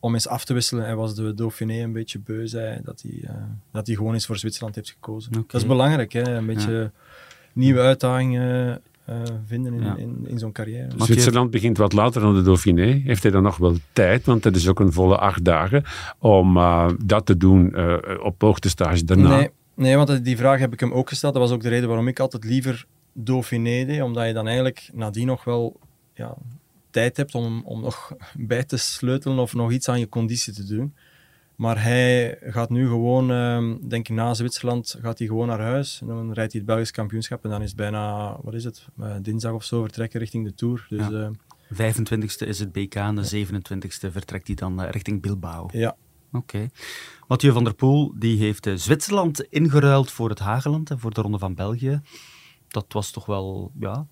om eens af te wisselen. Hij was de Dauphiné een beetje beu, zei dat hij, uh, dat hij gewoon eens voor Zwitserland heeft gekozen. Okay. Dat is belangrijk, hè? een beetje ja. nieuwe uitdagingen uh, vinden in, ja. in, in zo'n carrière. Zwitserland begint wat later dan de Dauphiné. Heeft hij dan nog wel tijd, want het is ook een volle acht dagen, om uh, dat te doen uh, op hoogtestage daarna? Nee, nee, want die vraag heb ik hem ook gesteld. Dat was ook de reden waarom ik altijd liever Dauphiné deed, omdat je dan eigenlijk nadien nog wel ja, tijd hebt om, om nog (laughs) bij te sleutelen of nog iets aan je conditie te doen. Maar hij gaat nu gewoon, uh, denk ik na Zwitserland, gaat hij gewoon naar huis. En dan rijdt hij het Belgisch kampioenschap. En dan is het bijna, wat is het, uh, dinsdag of zo vertrekken richting de Tour. Dus, ja. uh, 25e is het BK en de ja. 27e vertrekt hij dan richting Bilbao. Ja. Oké. Okay. Mathieu van der Poel die heeft Zwitserland ingeruild voor het Hageland en voor de Ronde van België. Dat was toch wel ja,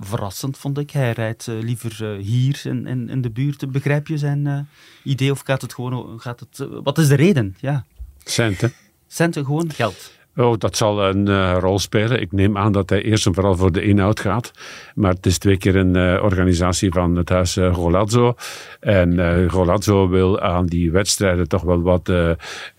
verrassend, vond ik. Hij rijdt uh, liever uh, hier in, in, in, de buurt. Begrijp je zijn uh, idee of gaat het gewoon... Gaat het, wat is de reden? Ja. Centen. Centen, gewoon geld. Oh, dat zal een uh, rol spelen. Ik neem aan dat hij eerst en vooral voor de inhoud gaat. Maar het is twee keer een uh, organisatie van het huis uh, Golazzo. En Golazzo wil aan die wedstrijden toch wel wat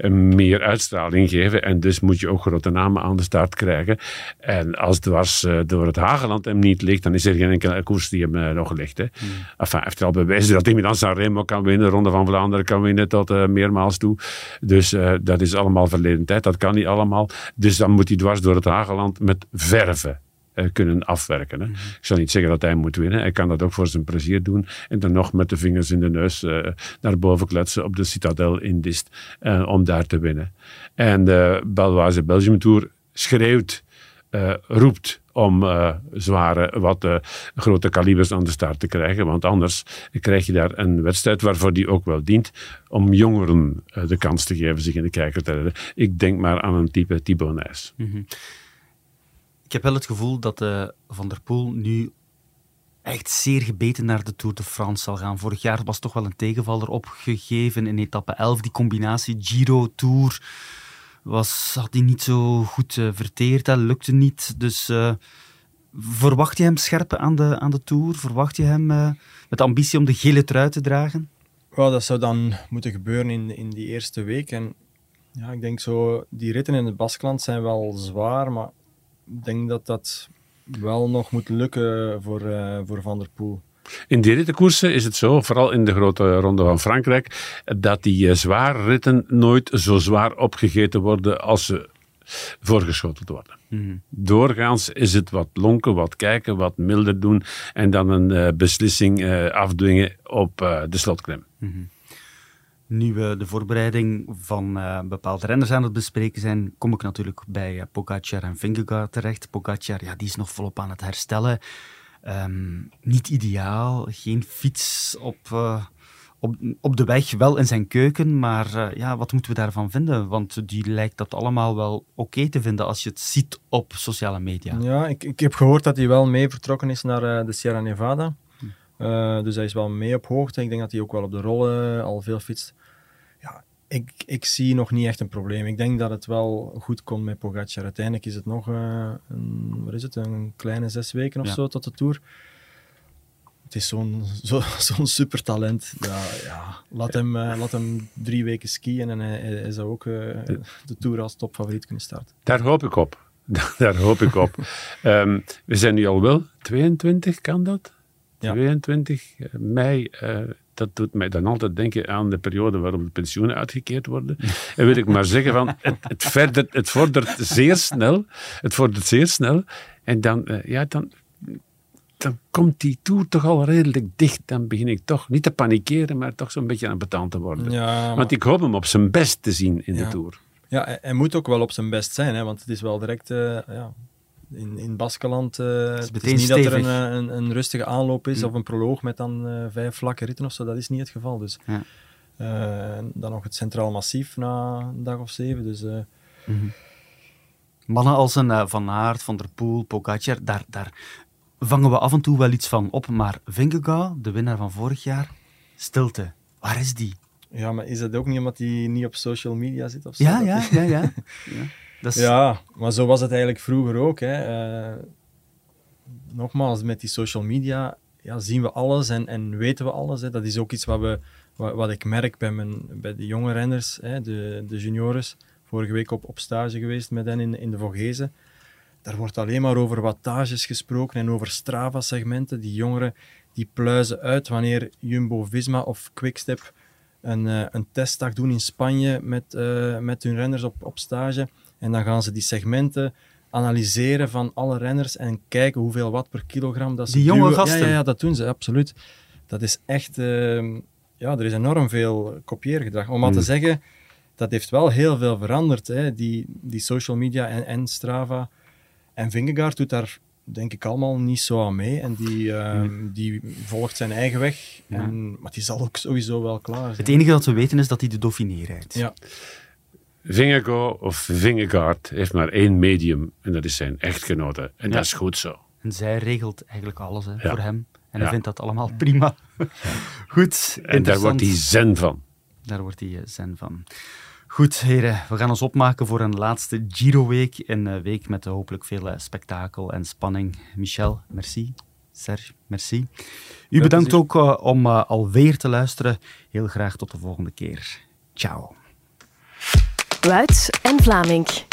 meer uitstraling geven. En dus moet je ook grote namen aan de start krijgen. En als dwars door het Hageland hem niet ligt, dan is er geen enkele koers die hem nog ligt. Hè. Mm. Enfin, hij heeft al bewezen dat hij met San Remo kan winnen, Ronde van Vlaanderen kan winnen tot meermaals toe. Dus dat is allemaal verleden tijd. Dat kan niet allemaal. Dus dan moet hij dwars door het Hageland met verven uh, kunnen afwerken. Hè. Mm -hmm. Ik zal niet zeggen dat hij moet winnen. Hij kan dat ook voor zijn plezier doen. En dan nog met de vingers in de neus uh, naar boven kletsen op de Citadel in Dist. Uh, om daar te winnen. En de Belwaze Belgium Tour schreeuwt, roept om uh, zware, wat uh, grote kalibers aan de start te krijgen. Want anders krijg je daar een wedstrijd waarvoor die ook wel dient om jongeren uh, de kans te geven zich in de kijker te redden. Ik denk maar aan een type Thibaut Nijs. -hmm. Ik heb wel het gevoel dat Van der Poel nu echt zeer gebeten naar de Tour de France zal gaan. Vorig jaar was toch wel een tegenvaller opgegeven in etappe 11. Die combinatie Giro-Tour was, had hij niet zo goed uh, verteerd. Dat lukte niet. Dus uh, verwacht je hem scherp aan de, aan de Tour? Verwacht je hem uh, met ambitie om de gele trui te dragen? Dat zou dan moeten gebeuren in, in die eerste week. En ja, ik denk zo, die ritten in het Baskeland zijn wel zwaar, maar ik denk dat dat wel nog moet lukken voor, voor Van der Poel. In die rittenkoersen is het zo, vooral in de grote ronde van Frankrijk, dat die zware ritten nooit zo zwaar opgegeten worden als ze voorgeschoteld worden. Mm -hmm. Doorgaans is het wat lonken, wat kijken, wat milder doen en dan een uh, beslissing uh, afdwingen op uh, de slotklim. Mm -hmm. Nu we de voorbereiding van bepaalde renners aan het bespreken zijn, kom ik natuurlijk bij Pogacar en Vingegaard terecht. Pogacar, ja, die is nog volop aan het herstellen. Um, niet ideaal, geen fiets op, uh, op, op de weg, wel in zijn keuken, maar uh, ja, wat moeten we daarvan vinden? Want die lijkt dat allemaal wel oké okay te vinden als je het ziet op sociale media. Ja, ik, ik heb gehoord dat hij wel mee vertrokken is naar uh, de Sierra Nevada. Hm. Dus hij is wel mee op hoogte. Ik denk dat hij ook wel op de rollen al veel fietst. Ik, ik zie nog niet echt een probleem. Ik denk dat het wel goed komt met Pogacar. Uiteindelijk is het nog uh, een, wat is het, een kleine zes weken of zo tot de Tour. Het is zo'n (laughs) zo, zo'n supertalent. Ja, ja. Laat, Hem, uh, laat hem drie weken skiën en hij, hij zou ook de Tour als topfavoriet kunnen starten. Daar hoop ik op. (laughs) Daar hoop ik op. um, (laughs) we zijn nu al wel 22, kan dat? Ja. 22 eh, mei. Dat doet mij dan altijd denken aan de periode waarop de pensioenen uitgekeerd worden. En wil ik maar zeggen, van, het, het, verder, het vordert zeer snel. Het vordert zeer snel. En dan, uh, ja, dan, dan komt die tour toch al redelijk dicht. Dan begin ik toch niet te panikeren, maar toch zo'n beetje aan betaan te worden. Ja, maar... Want ik hoop hem op zijn best te zien in ja. de tour. Ja, hij moet ook wel op zijn best zijn, hè, want het is wel direct uh, ja, in, in Baskeland. Uh, het, het, is niet stevig. dat er een, een, een, rustige aanloop is mm. of een proloog met dan uh, vijf vlakke ritten of zo. Dat is niet het geval. Dus, ja. dan nog het Centraal Massief na een dag of zeven. Dus, mm -hmm. Mannen als een Van Aert, Van der Poel, Pogacar, daar, daar vangen we af en toe wel iets van op. Maar Vingegaard, de winnaar van vorig jaar, stilte. Waar is die? Ja, maar is dat ook niet omdat hij niet op social media zit of zo? Ja, ja, ja, ja. (laughs) ja. Ja, maar zo was het eigenlijk vroeger ook. Hè. Uh, nogmaals, met die social media ja, zien we alles en, en weten we alles. Hè. Dat is ook iets wat, we, wat, ik merk bij, mijn, bij de jonge renners, hè, de, de juniores. Vorige week op, op stage geweest met hen in, in de Vogezen. Daar wordt alleen maar over wattages gesproken en over Strava-segmenten. Die jongeren die pluizen uit wanneer Jumbo-Visma of Quickstep een, uh, een testdag doen in Spanje met, uh, met hun renners op, op stage. En dan gaan ze die segmenten analyseren van alle renners en kijken hoeveel watt per kilogram dat ze Die jonge gasten? Ja, ja, ja, dat doen ze, absoluut. Dat is echt... Uh, ja, er is enorm veel kopieergedrag. Om maar te hmm. zeggen, dat heeft wel heel veel veranderd. Hè. Die, die social media en, en Strava. En Vingegaard doet daar denk ik allemaal niet zo aan mee. En die, uh, die volgt zijn eigen weg. En, maar die zal ook sowieso wel klaar zijn. Het enige dat we weten is dat hij de Dauphiné rijdt. Ja. Vingegaard of Vingegaard heeft maar één medium en dat is zijn echtgenote. En dat is goed zo. En zij regelt eigenlijk alles hè, voor hem. En hij vindt dat allemaal prima. (laughs) Goed. En daar wordt hij zen van. Daar wordt hij zen van. Goed, heren, we gaan ons opmaken voor een laatste Giro-week. Een week met hopelijk veel spektakel en spanning. Michel, merci. Serge, merci. U bedankt ook uh, om uh, alweer te luisteren. Heel graag tot de volgende keer. Ciao. Wuits en Vlaming.